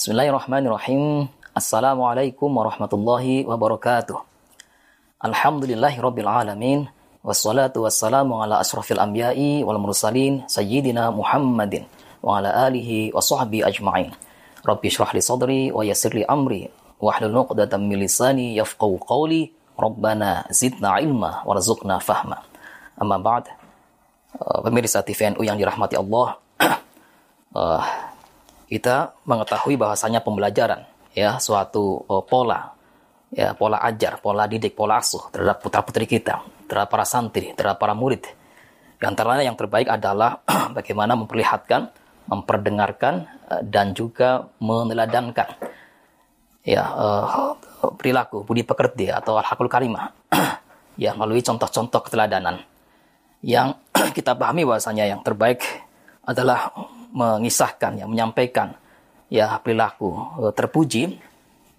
بسم الله الرحمن الرحيم السلام عليكم ورحمة الله وبركاته الحمد لله رب العالمين والصلاة والسلام على أشرف الأنبياء والمرسلين سيدنا محمد وعلى آله وصحبه أجمعين رب اشرح لي صدري ويسر لي أمري واحلل عقدة من لساني يفقه قولي ربنا زدنا علما ورزقنا فهما أما بعد pemirsa TVNU yang dirahmati الله kita mengetahui bahwasanya pembelajaran ya suatu uh, pola ya pola ajar, pola didik, pola asuh terhadap putra-putri kita, terhadap para santri, terhadap para murid. Yang antaranya yang terbaik adalah bagaimana memperlihatkan, memperdengarkan uh, dan juga meneladankan ya uh, perilaku budi pekerti atau al-hakul karimah ya melalui contoh-contoh keteladanan yang kita pahami bahwasanya yang terbaik adalah mengisahkan, ya, menyampaikan ya perilaku uh, terpuji,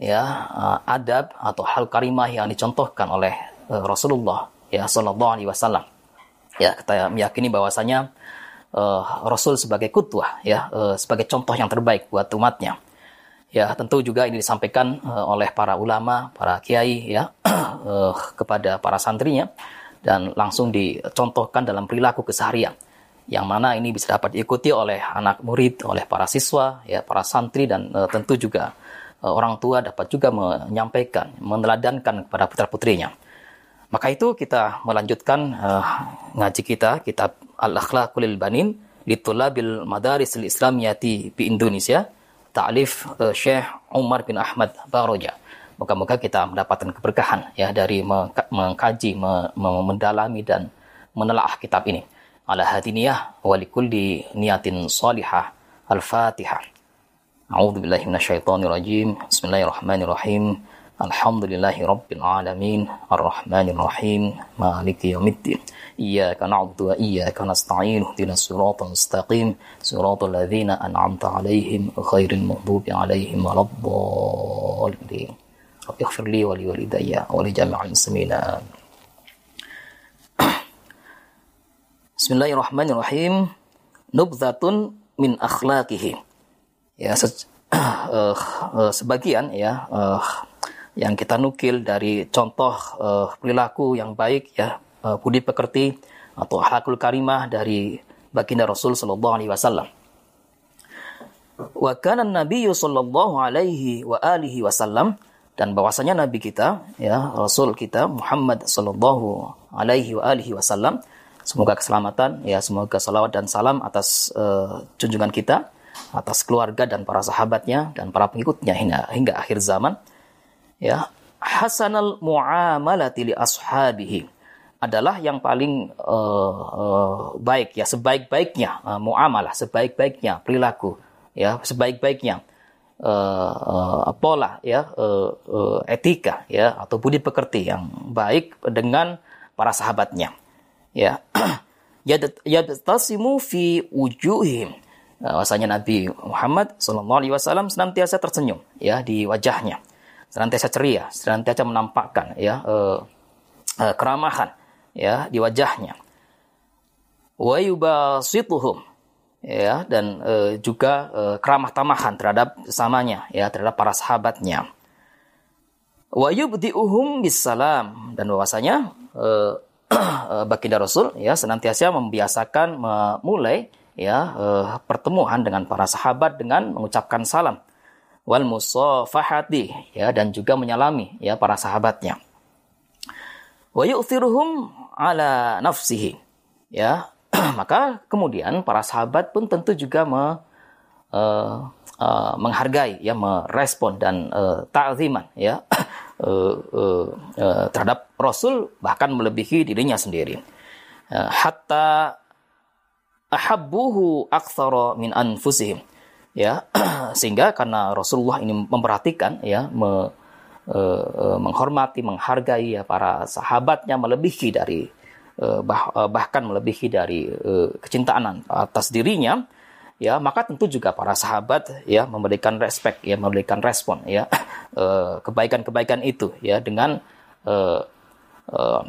ya uh, adab atau hal karimah yang dicontohkan oleh uh, Rasulullah ya Shallallahu Alaihi Wasallam. Ya kita meyakini bahwasanya uh, Rasul sebagai kutwah ya uh, sebagai contoh yang terbaik buat umatnya. Ya tentu juga ini disampaikan uh, oleh para ulama, para kiai ya uh, kepada para santrinya dan langsung dicontohkan dalam perilaku keseharian yang mana ini bisa dapat diikuti oleh anak murid, oleh para siswa, ya para santri dan uh, tentu juga uh, orang tua dapat juga menyampaikan, meneladankan kepada putra-putrinya. Maka itu kita melanjutkan uh, ngaji kita kitab Al-Akhlaqul Banin Litulabil Madaris Islamiyati di Indonesia ta'lif uh, Syekh Umar bin Ahmad Baroja. Moga-moga kita mendapatkan keberkahan ya dari mengkaji, mendalami dan menelaah kitab ini على هذه النية ولكل نية صالحة. الفاتحة. أعوذ بالله من الشيطان الرجيم. بسم الله الرحمن الرحيم. الحمد لله رب العالمين. الرحمن الرحيم. مالك يوم الدين. إياك نعبد وإياك نستعين. اهدنا الصراط المستقيم. صراط الذين أنعمت عليهم غير المغضوب عليهم ولا الضالين. رب اغفر لي ولوالدي ولجميع المسلمين. آمين. Bismillahirrahmanirrahim. Nubzatun min akhlaqihi. Ya, se uh, uh, sebagian ya uh, yang kita nukil dari contoh uh, perilaku yang baik ya uh, budi pekerti atau akhlakul karimah dari baginda Rasul sallallahu alaihi wasallam. Wa kana Nabi sallallahu alaihi wa alihi wasallam dan bahwasanya nabi kita ya Rasul kita Muhammad sallallahu alaihi wa alihi wasallam Semoga keselamatan, ya semoga salawat dan salam atas uh, junjungan kita, atas keluarga dan para sahabatnya dan para pengikutnya hingga, hingga akhir zaman. Ya, hasanal muamalati li ashabihi adalah yang paling uh, uh, baik ya sebaik-baiknya uh, muamalah sebaik-baiknya perilaku ya sebaik-baiknya uh, uh, pola ya uh, uh, etika ya atau budi pekerti yang baik dengan para sahabatnya ya. Yadtasimu fi wujuhim. Bahwasanya Nabi Muhammad Shallallahu Alaihi Wasallam senantiasa tersenyum ya di wajahnya. Senantiasa ceria senantiasa menampakkan ya uh, uh, keramahan ya di wajahnya. Wa yubasituhum ya dan uh, juga uh, keramah tamahan terhadap sesamanya ya terhadap para sahabatnya. Wa yubdi'uhum bisalam dan bahwasanya Eh, baginda Rasul ya senantiasa membiasakan memulai ya uh, pertemuan dengan para sahabat dengan mengucapkan salam wal musafahati ya dan juga menyalami ya para sahabatnya. Wa yu'thiruhum ala nafsihi. Ya, maka kemudian para sahabat pun tentu juga me, uh, uh, menghargai ya merespon dan ta'ziman ya uh, uh, uh, terhadap Rasul bahkan melebihi dirinya sendiri. Uh, hatta ahabbuhu aktsara min anfusihim. Ya, sehingga karena Rasulullah ini memperhatikan ya me, uh, menghormati, menghargai ya para sahabatnya melebihi dari uh, bah, uh, bahkan melebihi dari uh, kecintaan atas dirinya ya maka tentu juga para sahabat ya memberikan respect ya memberikan respon ya eh, kebaikan-kebaikan itu ya dengan uh, uh,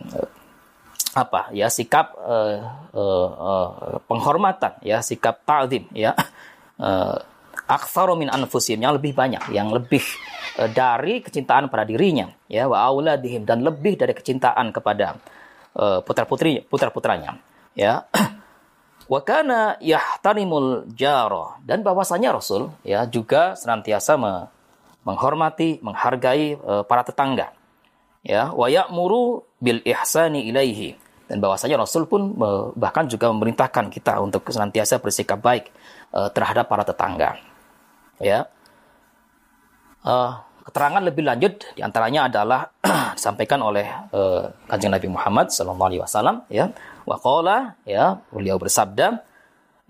apa ya sikap uh, uh, uh, penghormatan ya sikap ta'zim ya aktsaru min anfusihim yang lebih banyak, yang lebih dari kecintaan pada dirinya, ya wa auladihim dan lebih dari kecintaan kepada uh, putra-putri putra-putranya, ya. Wa kana yahtarimul jaro dan bahwasanya Rasul ya juga senantiasa me menghormati, menghargai uh, para tetangga. Ya, wa ya'muru bil ihsani ilaihi dan bahwasanya Rasul pun uh, bahkan juga memerintahkan kita untuk senantiasa bersikap baik uh, terhadap para tetangga. Ya. Keterangan lebih lanjut di antaranya adalah disampaikan oleh uh, kanjeng Nabi Muhammad Sallallahu Alaihi Wasallam ya waqala ya beliau bersabda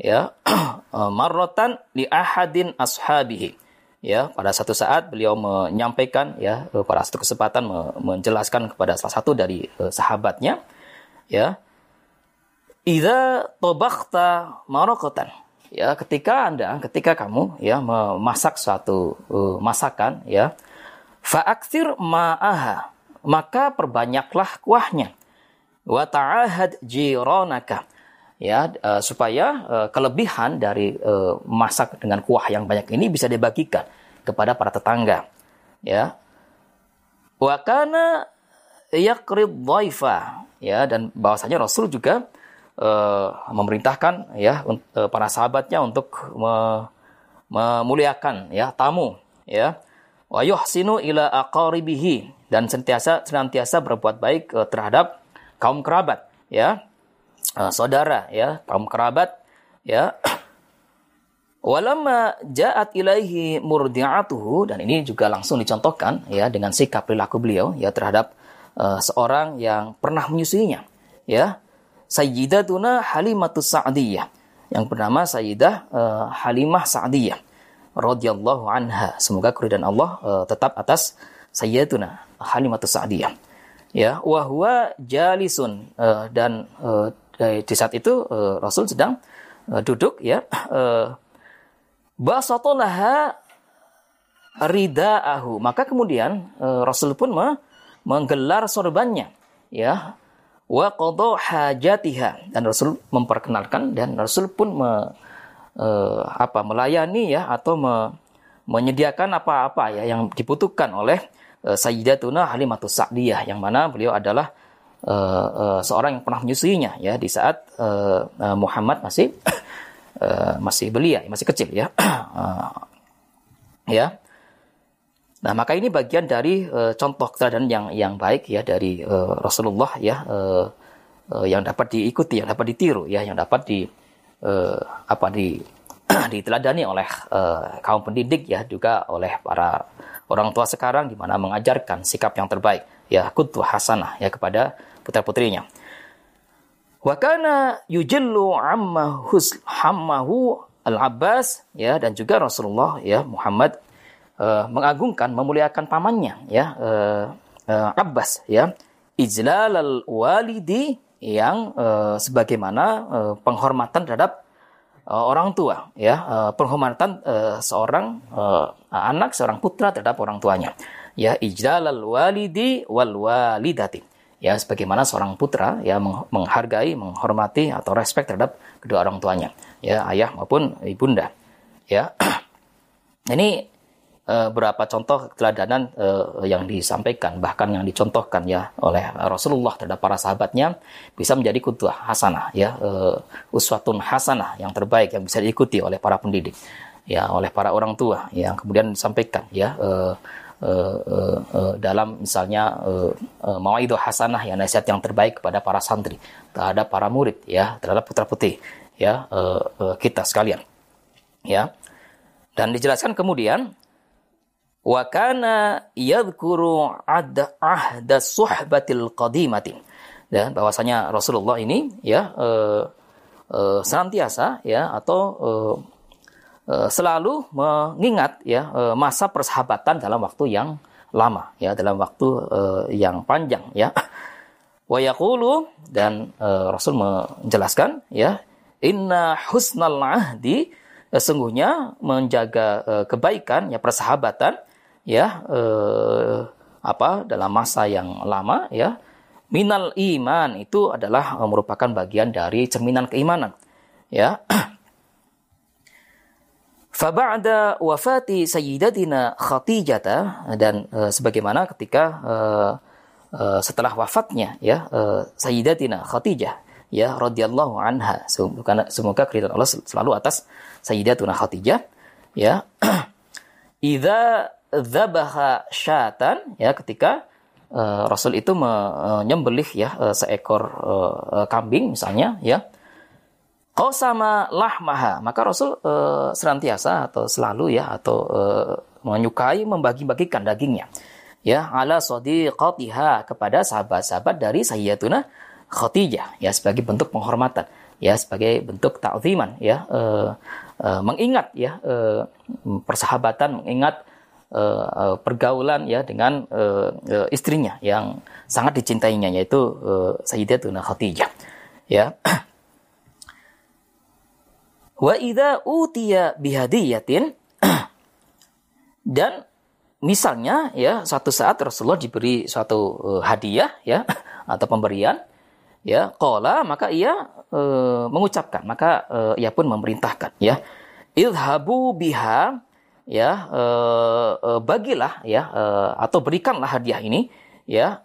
ya marrotan li ahadin ashabihi. Ya pada satu saat beliau menyampaikan ya pada satu kesempatan menjelaskan kepada salah satu dari uh, sahabatnya ya idza tabakhta maraqatan ya ketika Anda ketika kamu ya memasak suatu uh, masakan ya fa'aktsir ma'aha. Maka perbanyaklah kuahnya wa ta'ahad jiranaka ya uh, supaya uh, kelebihan dari uh, masak dengan kuah yang banyak ini bisa dibagikan kepada para tetangga. Ya. Wa kana yaqrid dhaifa. Ya dan bahwasanya Rasul juga uh, memerintahkan ya uh, para sahabatnya untuk me memuliakan ya tamu. Ya. Wa yuhsinu ila aqaribihi. Dan senantiasa senantiasa berbuat baik uh, terhadap kaum kerabat ya uh, saudara ya, kaum kerabat ya. Walamma ja'at ilaihi murdi'atuhu dan ini juga langsung dicontohkan ya dengan sikap perilaku beliau ya terhadap uh, seorang yang pernah menyusuinya ya. Sayyidatuna Halimatus Sa'diyah yang bernama Sayyidah uh, Halimah Sa'diyah radhiyallahu anha. Semoga keridhaan Allah uh, tetap atas Sayyidatuna Halimatus Sa'diyah. Ya, wa huwa jalisun. Uh, dan uh, di saat itu uh, Rasul sedang uh, duduk ya. Uh, basatolaha ridaahu. Maka kemudian uh, Rasul pun me menggelar sorbannya ya. Wa qada hajatiha. Dan Rasul memperkenalkan dan Rasul pun me, uh, apa melayani ya atau me, menyediakan apa-apa ya yang dibutuhkan oleh uh, Sayyidatuna Halimatus Sa'diyah yang mana beliau adalah uh, uh, seorang yang pernah menyusuinya ya di saat uh, uh, Muhammad masih uh, masih belia, masih kecil ya. uh, ya. Nah, maka ini bagian dari uh, contoh keteladanan yang yang baik ya dari uh, Rasulullah ya uh, uh, yang dapat diikuti, yang dapat ditiru ya, yang dapat di uh, apa di diteladani oleh uh, kaum pendidik ya juga oleh para orang tua sekarang di mana mengajarkan sikap yang terbaik ya kudwah hasanah ya kepada putra-putrinya. Wa kana yujillu amma hammahu al-Abbas ya dan juga Rasulullah ya Muhammad uh, mengagungkan memuliakan pamannya ya uh, uh, Abbas ya ijlal al-walidi yang uh, sebagaimana uh, penghormatan terhadap uh, orang tua ya uh, penghormatan uh, seorang uh, anak seorang putra terhadap orang tuanya ya ijlal al-walidi wal walidati ya sebagaimana seorang putra ya menghargai, menghormati atau respect terhadap kedua orang tuanya, ya ayah maupun ibunda. Ya. Ini uh, beberapa contoh keteladanan uh, yang disampaikan bahkan yang dicontohkan ya oleh Rasulullah terhadap para sahabatnya bisa menjadi kudwah hasanah ya uh, uswatun hasanah yang terbaik yang bisa diikuti oleh para pendidik ya oleh para orang tua yang kemudian disampaikan ya dalam misalnya uh, uh, mawaidah hasanah ya nasihat yang terbaik kepada para santri terhadap para murid ya terhadap putra putih ya uh, kita sekalian ya. Dan dijelaskan kemudian wa kana yadhkuru ahda suhbatil qadimati. Dan bahwasanya Rasulullah ini ya uh, uh, senantiasa ya atau uh, Eh, selalu mengingat ya eh, masa persahabatan dalam waktu yang lama ya dalam waktu uh, yang panjang ya. Wa yaqulu dan uh, Rasul menjelaskan ya inna husnal ahdi uh, sungguhnya menjaga uh, kebaikan ya persahabatan ya uh, apa dalam masa yang lama ya. Minal iman itu adalah uh, merupakan bagian dari cerminan keimanan ya. Faba'da wafati sayyidatina Khadijah dan uh, sebagaimana ketika uh, uh, setelah wafatnya ya uh, sayyidatina Khadijah ya radhiyallahu anha. Semoga semoga keridhaan Allah selalu atas sayyidatuna Khadijah ya. Idza dzabaha syatan ya ketika uh, Rasul itu menyembelih ya uh, seekor uh, kambing misalnya ya. Sama lahmaha maka Rasul uh, senantiasa atau selalu ya atau uh, menyukai membagi-bagikan dagingnya ya ala sadiqatiha kepada sahabat-sahabat dari Sayyidatuna Khadijah ya sebagai bentuk penghormatan ya sebagai bentuk ta'ziman ya uh, uh, mengingat ya uh, persahabatan mengingat uh, pergaulan ya dengan uh, uh, istrinya yang sangat dicintainya yaitu uh, Sayyidatuna Khadijah ya. Wa idza utiya bihadiyatin dan misalnya ya suatu saat Rasulullah diberi suatu uh, hadiah ya atau pemberian ya qala maka ia uh, mengucapkan maka uh, ia pun memerintahkan ya. Idhabu biha ya uh, uh, bagilah ya uh, atau berikanlah hadiah ini ya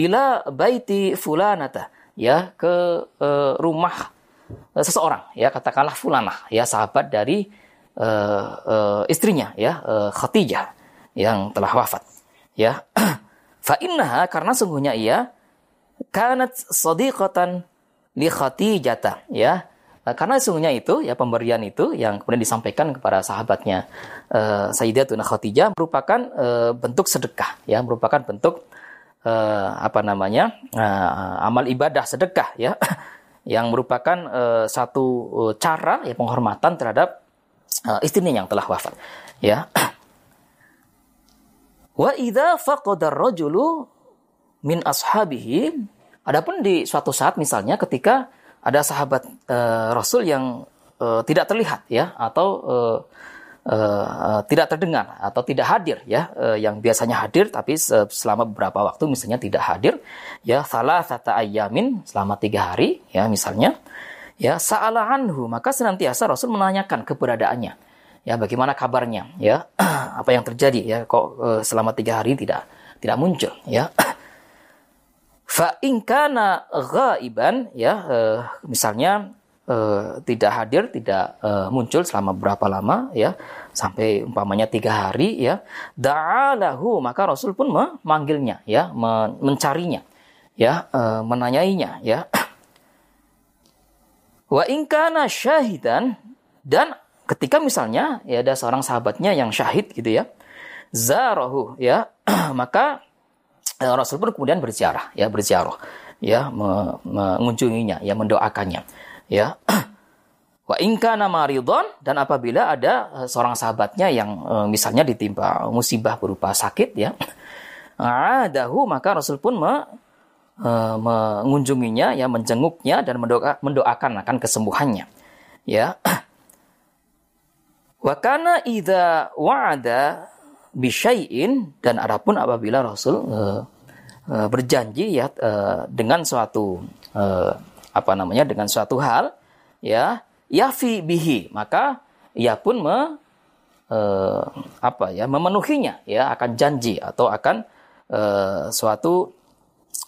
ila baiti fulanata ya ke uh, rumah uh, seseorang ya katakanlah fulanah ya sahabat dari uh, uh, istrinya ya uh, Khadijah yang telah wafat ya. Fa innaha karena sungguhnya ia kanat sadiqatan li Khadijah ya karena sungguhnya itu ya pemberian itu yang kemudian disampaikan kepada sahabatnya uh, Sayyidatuna Khadijah merupakan uh, bentuk sedekah ya merupakan bentuk uh, apa namanya uh, amal ibadah sedekah ya yang merupakan uh, satu cara ya penghormatan terhadap uh, istrinya yang telah wafat. Ya. Wa idza faqada rajulu min ashabihi adapun di suatu saat misalnya ketika ada sahabat uh, Rasul yang uh, tidak terlihat ya atau uh, uh, tidak terdengar atau tidak hadir ya uh, yang biasanya hadir tapi selama beberapa waktu misalnya tidak hadir ya salah satu ayamin selama tiga hari ya misalnya ya saala anhu maka senantiasa Rasul menanyakan keberadaannya ya bagaimana kabarnya ya apa yang terjadi ya kok uh, selama tiga hari tidak tidak muncul ya fa inkana ghaiban ya uh, misalnya uh, tidak hadir, tidak uh, muncul selama berapa lama ya sampai umpamanya tiga hari ya da'alahu maka Rasul pun memanggilnya ya mencarinya ya uh, menanyainya ya. Wa ingkana syahidan dan ketika misalnya ya ada seorang sahabatnya yang syahid gitu ya zarahu ya maka Rasul pun kemudian berziarah ya berziarah ya mengunjunginya ya mendoakannya ya. Wa ingka nama ridon dan apabila ada eh, seorang sahabatnya yang eh, misalnya ditimpa musibah berupa sakit ya adahu maka Rasul pun me, mengunjunginya ya menjenguknya dan mendoa, mendoakan akan kesembuhannya ya. Wa kana idza wa'ada bisyai'in dan adapun apabila Rasul uh, uh, berjanji ya uh, dengan suatu uh, apa namanya dengan suatu hal ya yafi bihi maka ia pun me, eh, apa ya memenuhinya ya akan janji atau akan eh, suatu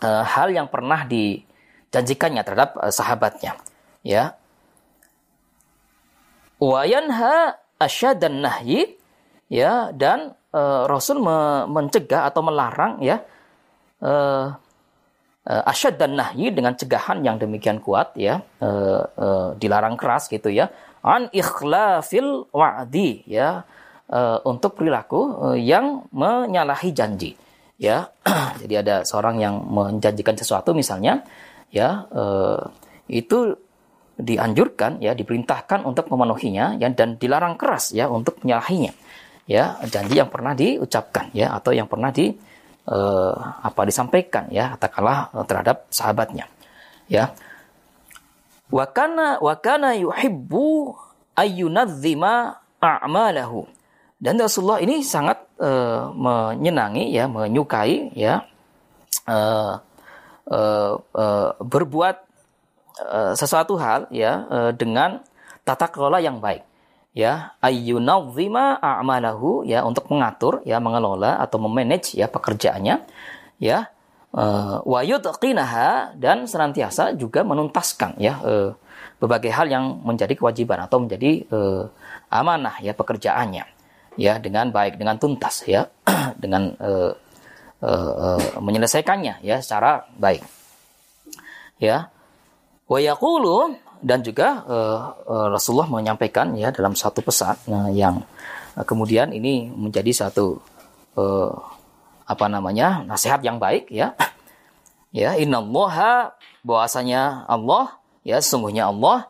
eh, hal yang pernah dijanjikannya terhadap eh, sahabatnya ya. Wayanha dan nahyi ya dan eh, Rasul me, mencegah atau melarang ya eh, uh, asyad dan nahyi dengan cegahan yang demikian kuat ya uh, uh, dilarang keras gitu ya an ikhlafil wa'di ya uh, untuk perilaku uh, yang menyalahi janji ya. Jadi ada seorang yang menjanjikan sesuatu misalnya ya uh, itu dianjurkan ya diperintahkan untuk memenuhinya ya dan dilarang keras ya untuk menyalahinya ya janji yang pernah diucapkan ya atau yang pernah di uh, apa disampaikan ya katakanlah uh, terhadap sahabatnya ya. Wakana wakana yuhibbu ayyunadzima a'malahu. Dan Rasulullah ini sangat uh, menyenangi ya menyukai ya uh, uh, uh, berbuat uh, sesuatu hal ya uh, dengan tata kelola yang baik ya ayyunadzima a'malahu ya untuk mengatur ya mengelola atau memanage ya pekerjaannya ya uh, wa yutqinaha dan senantiasa juga menuntaskan ya uh, berbagai hal yang menjadi kewajiban atau menjadi uh, amanah ya pekerjaannya ya dengan baik dengan tuntas ya dengan uh, uh, uh, menyelesaikannya ya secara baik ya. Wa dan juga uh, uh, Rasulullah menyampaikan ya dalam satu pesan uh, yang uh, kemudian ini menjadi satu uh, apa namanya nasihat yang baik ya. Ya innallaha bahwasanya Allah ya sungguhnya Allah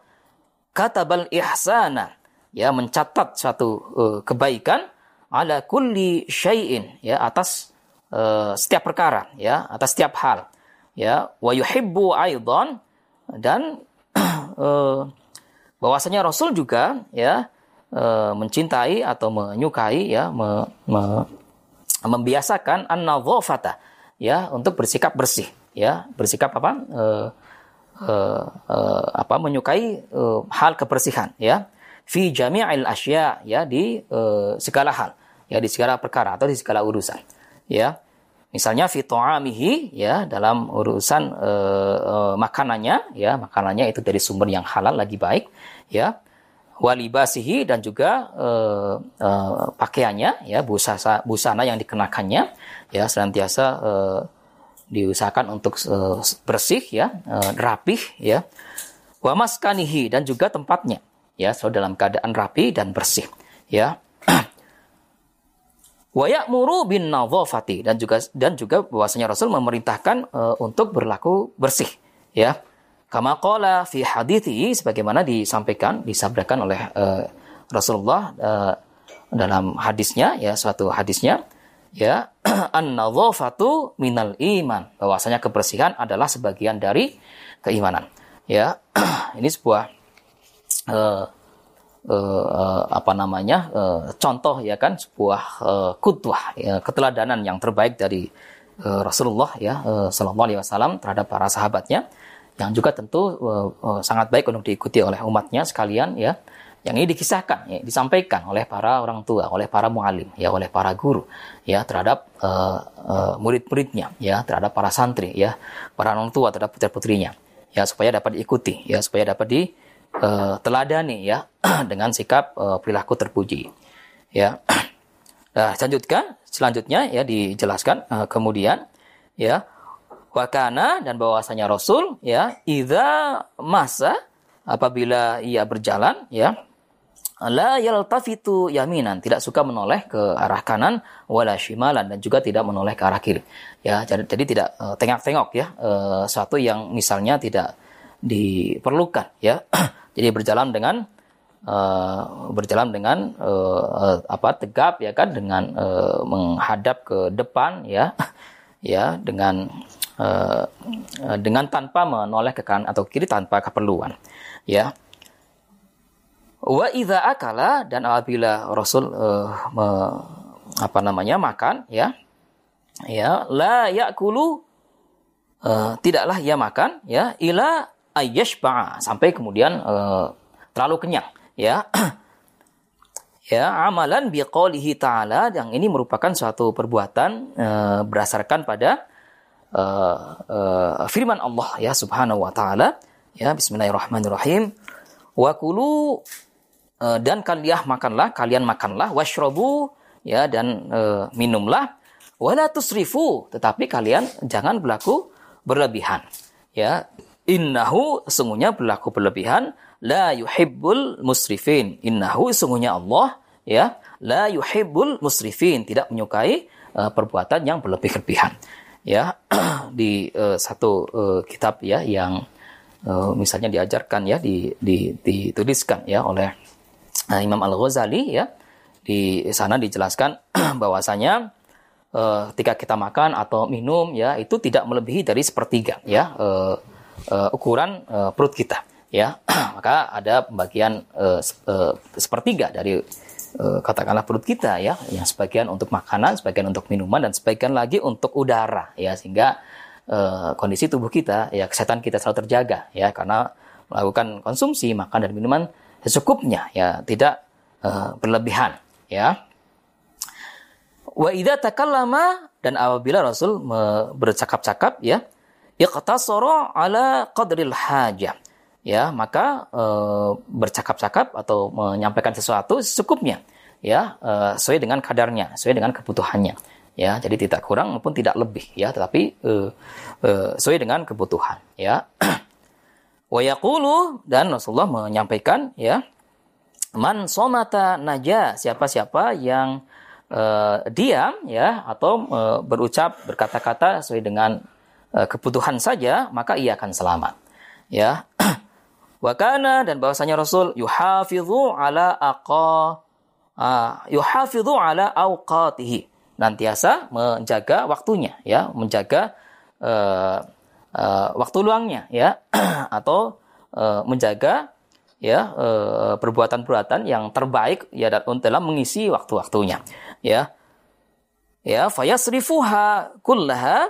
katabal ihsana ya mencatat suatu uh, kebaikan ala kulli syai'in ya atas uh, setiap perkara ya atas setiap hal ya. Wa yuhibbu aidan dan uh, bahwasanya Rasul juga ya uh, mencintai atau menyukai ya me, me, membiasakan an ya untuk bersikap bersih ya bersikap apa uh, uh, uh, apa menyukai uh, hal kebersihan ya fi jami'il asya ya di uh, segala hal ya di segala perkara atau di segala urusan ya Misalnya fitoamihi ya dalam urusan uh, uh, makanannya ya makanannya itu dari sumber yang halal lagi baik ya. Walibasihi dan juga uh, uh, pakaiannya ya busana busana yang dikenakannya ya senantiasa uh, diusahakan untuk uh, bersih ya uh, rapih ya. Wamaskanihi dan juga tempatnya ya selalu dalam keadaan rapi dan bersih ya wa ya'muru bin nadhafati. Dan juga dan juga bahwasanya Rasul memerintahkan uh, untuk berlaku bersih ya. Kama fi hadithi sebagaimana disampaikan disabdakan oleh uh, Rasulullah uh, dalam hadisnya ya suatu hadisnya ya. An nadhafatu minal iman. Bahwasanya kebersihan adalah sebagian dari keimanan ya. Ini sebuah uh, uh, apa namanya uh, contoh ya kan sebuah kutwah ya, keteladanan yang terbaik dari Rasulullah ya uh, Sallallahu Alaihi Wasallam terhadap para sahabatnya yang juga tentu sangat baik untuk diikuti oleh umatnya sekalian ya. Yang ini dikisahkan ya, disampaikan oleh para orang tua oleh para mualim ya oleh para guru ya terhadap uh, uh, murid-muridnya ya terhadap para santri ya para orang tua terhadap putra putrinya ya supaya dapat diikuti ya supaya dapat di uh, teladani ya dengan sikap uh, perilaku terpuji. Ya. Nah, selanjutnya selanjutnya ya dijelaskan uh, kemudian ya wakana dan bahwasanya Rasul ya idza masa apabila ia berjalan ya la yaltafitu yaminan tidak suka menoleh ke arah kanan wala shimalan dan juga tidak menoleh ke arah kiri ya jadi, jadi tidak uh, tengok-tengok ya uh, satu yang misalnya tidak diperlukan ya Jadi berjalan dengan uh, berjalan dengan uh, uh, apa tegap ya kan dengan uh, menghadap ke depan ya. Ya dengan uh, dengan tanpa menoleh ke kanan atau kiri tanpa keperluan ya. Wa idza akala dan apabila Rasul uh, me, apa namanya makan ya. Ya la yakulu uh, tidaklah ia makan ya. Ila ayyashba'a sampai kemudian uh, terlalu kenyang ya. Ya amalan biqaulihi ta'ala yang ini merupakan suatu perbuatan uh, berdasarkan pada uh, uh, firman Allah ya subhanahu wa taala ya bismillahirrahmanirrahim. Wa kulu uh, dan kalian makanlah kalian makanlah washrabu ya dan uh, minumlah. Wala tusrifu tetapi kalian jangan berlaku berlebihan ya Innahu sungguhnya berlaku berlebihan la yuhibbul musrifin. Innahu sungguhnya Allah ya la yuhibbul musrifin tidak menyukai uh, perbuatan yang berlebih-lebihan. Ya di uh, satu uh, kitab ya yang uh, misalnya diajarkan ya di, di, dituliskan ya oleh uh, Imam Al Ghazali ya di sana dijelaskan bahwasanya uh, ketika kita makan atau minum ya itu tidak melebihi dari sepertiga ya uh, uh, ukuran uh, perut kita ya. Maka ada pembagian uh, sepertiga dari uh, katakanlah perut kita ya. Yang sebagian untuk makanan sebagian untuk minuman dan sebagian lagi untuk udara ya. Sehingga uh, kondisi tubuh kita ya kesehatan kita selalu terjaga ya. Karena melakukan konsumsi makan dan minuman secukupnya ya. Tidak uh, berlebihan ya. Wa idza takallama dan apabila Rasul bercakap-cakap ya iqtasara ala qadril hajah ya maka e, bercakap-cakap atau menyampaikan sesuatu secukupnya. Ya e, sesuai dengan kadarnya sesuai dengan kebutuhannya. Ya jadi tidak kurang maupun tidak lebih. Ya tetapi e, e, sesuai dengan kebutuhan. Ya. Wa yaqulu dan Rasulullah menyampaikan ya man somata naja siapa-siapa yang uh, diam ya atau uh, berucap berkata-kata sesuai dengan kebutuhan saja maka ia akan selamat. Ya. Wakana dan bahwasanya Rasul yuhafidhu ala aqa uh, yuhafidhu ala awqatihi. Nantiasa menjaga waktunya ya. Menjaga uh, uh, waktu luangnya ya. Atau uh, menjaga ya eh, perbuatan-perbuatan yang terbaik ya dalam mengisi waktu-waktunya ya. Ya fayasrifuha kullaha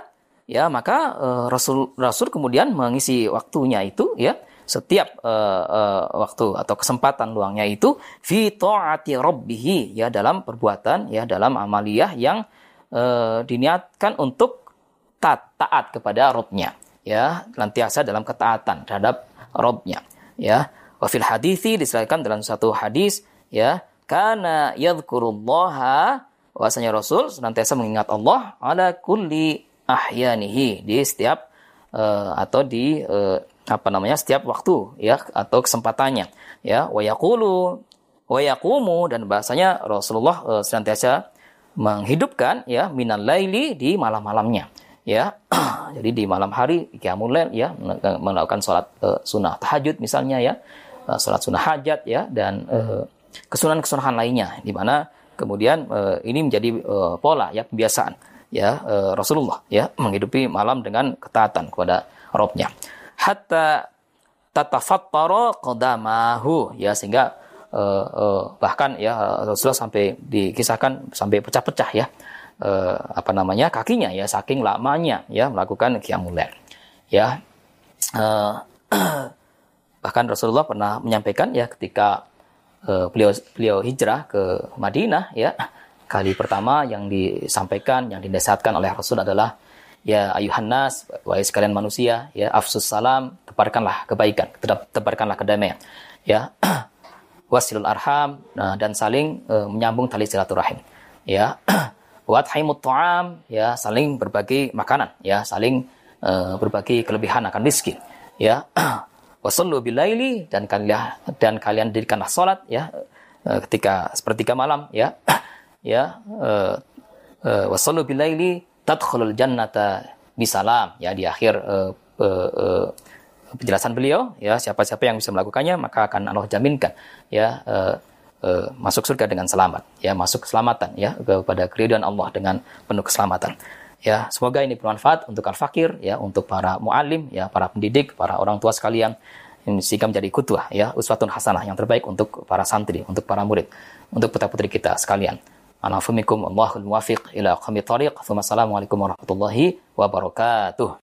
ya maka uh, Rasul Rasul kemudian mengisi waktunya itu ya setiap uh, uh, waktu atau kesempatan luangnya itu fi taati rabbih ya dalam perbuatan ya dalam amaliyah yang uh, diniatkan untuk taat, taat kepada Robnya ya lantiasa dalam ketaatan terhadap Robnya ya. Wa fil hadithi disebutkan dalam satu hadis ya karena yadhkurullaha bahwasanya Rasul senantiasa mengingat Allah ala kulli ahyanihi di setiap uh, atau di uh, apa namanya setiap waktu ya atau kesempatannya ya. Wa yaqulu wa yaqumu dan bahasanya Rasulullah uh, senantiasa menghidupkan ya minal laili di malam-malamnya ya. Jadi di malam hari qiyamul ya melakukan sholat uh, sunnah tahajud misalnya ya uh, sholat sunnah hajat ya dan uh, kesunahan-kesunahan lainnya di mana kemudian uh, ini menjadi uh, pola ya kebiasaan ya uh, Rasulullah ya menghidupi malam dengan ketaatan kepada Robnya. Hatta tatafattara qadamahu ya sehingga uh, uh, bahkan ya Rasulullah sampai dikisahkan sampai pecah-pecah ya uh, apa namanya kakinya ya saking lamanya ya melakukan qiyamul ya. Uh, Bahkan Rasulullah pernah menyampaikan ya ketika uh, beliau beliau hijrah ke Madinah ya kali pertama yang disampaikan yang dinasihatkan oleh Rasul adalah ya ayuhan nas wahai sekalian manusia ya afsus salam tebarkanlah kebaikan tebarkanlah kedamaian ya. Wasilul arham nah, dan saling uh, menyambung tali silaturahim ya. Buat haimut ta'am ya saling berbagi makanan ya saling uh, berbagi kelebihan akan rizki ya. Wasallu bilaili dan kalian dan kalian dirikanlah salat ya eh, ketika sepertiga malam ya ya uh, uh, wasallu bilaili tadkhulul jannata bisalam. Ya di akhir uh, uh, uh, penjelasan beliau ya siapa-siapa yang bisa melakukannya maka akan Allah jaminkan ya uh, uh, masuk surga dengan selamat ya masuk keselamatan ya kepada keridhaan Allah dengan penuh keselamatan. Ya, semoga ini bermanfaat untuk al-fakir, ya, untuk para muallim, ya, para pendidik, para orang tua sekalian, sehingga menjadi kutwah, ya, uswatun hasanah yang terbaik untuk para santri, untuk para murid, untuk putra-putri kita sekalian. Anafumikum Allahul muwafiq ila qami tariq. Assalamualaikum warahmatullahi wabarakatuh.